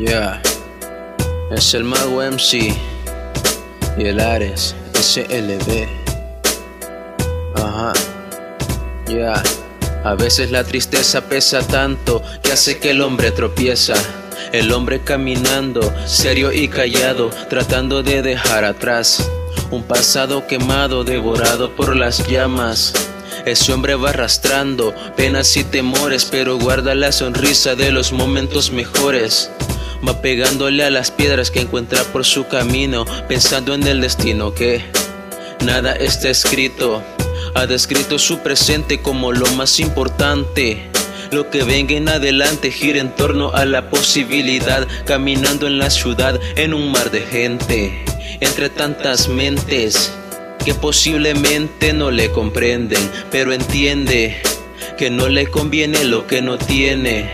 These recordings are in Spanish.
Ya, es el mago MC y el Ares SLB. Ajá, ya. A veces la tristeza pesa tanto que hace que el hombre tropieza. El hombre caminando, serio y callado, tratando de dejar atrás un pasado quemado, devorado por las llamas. Ese hombre va arrastrando penas y temores, pero guarda la sonrisa de los momentos mejores. Va pegándole a las piedras que encuentra por su camino, pensando en el destino que nada está escrito. Ha descrito su presente como lo más importante. Lo que venga en adelante gira en torno a la posibilidad, caminando en la ciudad en un mar de gente, entre tantas mentes que posiblemente no le comprenden, pero entiende que no le conviene lo que no tiene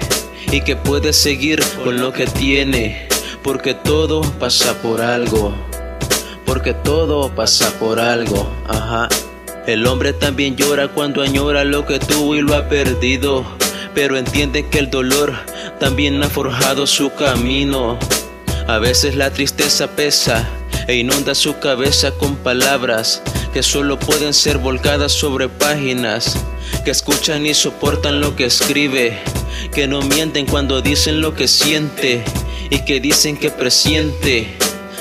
y que puede seguir con lo que tiene, porque todo pasa por algo, porque todo pasa por algo, ajá. El hombre también llora cuando añora lo que tuvo y lo ha perdido, pero entiende que el dolor también ha forjado su camino. A veces la tristeza pesa e inunda su cabeza con palabras que solo pueden ser volcadas sobre páginas que escuchan y soportan lo que escribe, que no mienten cuando dicen lo que siente y que dicen que presiente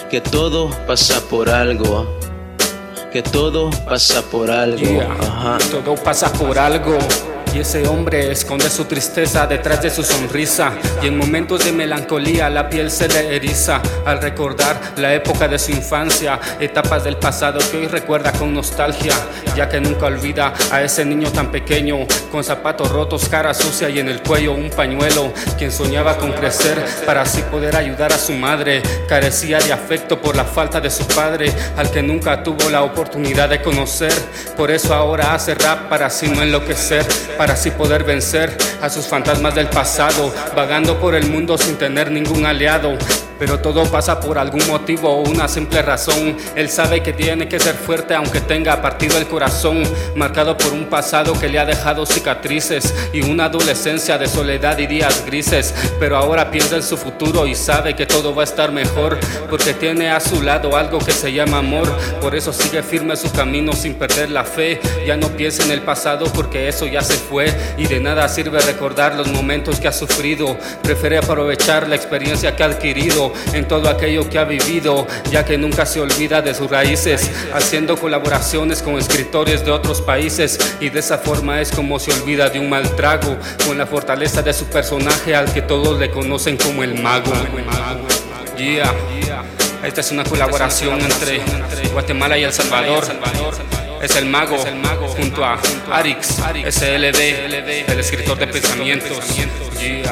que todo pasa por algo. Que todo pasa por algo. Todo pasa por algo. Y ese hombre esconde su tristeza detrás de su sonrisa. Y en momentos de melancolía la piel se le eriza al recordar la época de su infancia, etapas del pasado que hoy recuerda con nostalgia, ya que nunca olvida a ese niño tan pequeño, con zapatos rotos, cara sucia y en el cuello un pañuelo, quien soñaba con crecer para así poder ayudar a su madre. Carecía de afecto por la falta de su padre, al que nunca tuvo la oportunidad de conocer. Por eso ahora hace rap para así no enloquecer así poder vencer a sus fantasmas del pasado, vagando por el mundo sin tener ningún aliado. Pero todo pasa por algún motivo o una simple razón. Él sabe que tiene que ser fuerte aunque tenga partido el corazón, marcado por un pasado que le ha dejado cicatrices y una adolescencia de soledad y días grises. Pero ahora piensa en su futuro y sabe que todo va a estar mejor porque tiene a su lado algo que se llama amor. Por eso sigue firme su camino sin perder la fe. Ya no piensa en el pasado porque eso ya se fue y de nada sirve recordar los momentos que ha sufrido. Prefiere aprovechar la experiencia que ha adquirido en todo aquello que ha vivido, ya que nunca se olvida de sus raíces, haciendo colaboraciones con escritores de otros países y de esa forma es como se olvida de un mal trago, con la fortaleza de su personaje al que todos le conocen como el mago. Yeah. Esta es una colaboración entre Guatemala y El Salvador. Es el mago junto a Arix, SLD, el escritor de pensamientos. Yeah.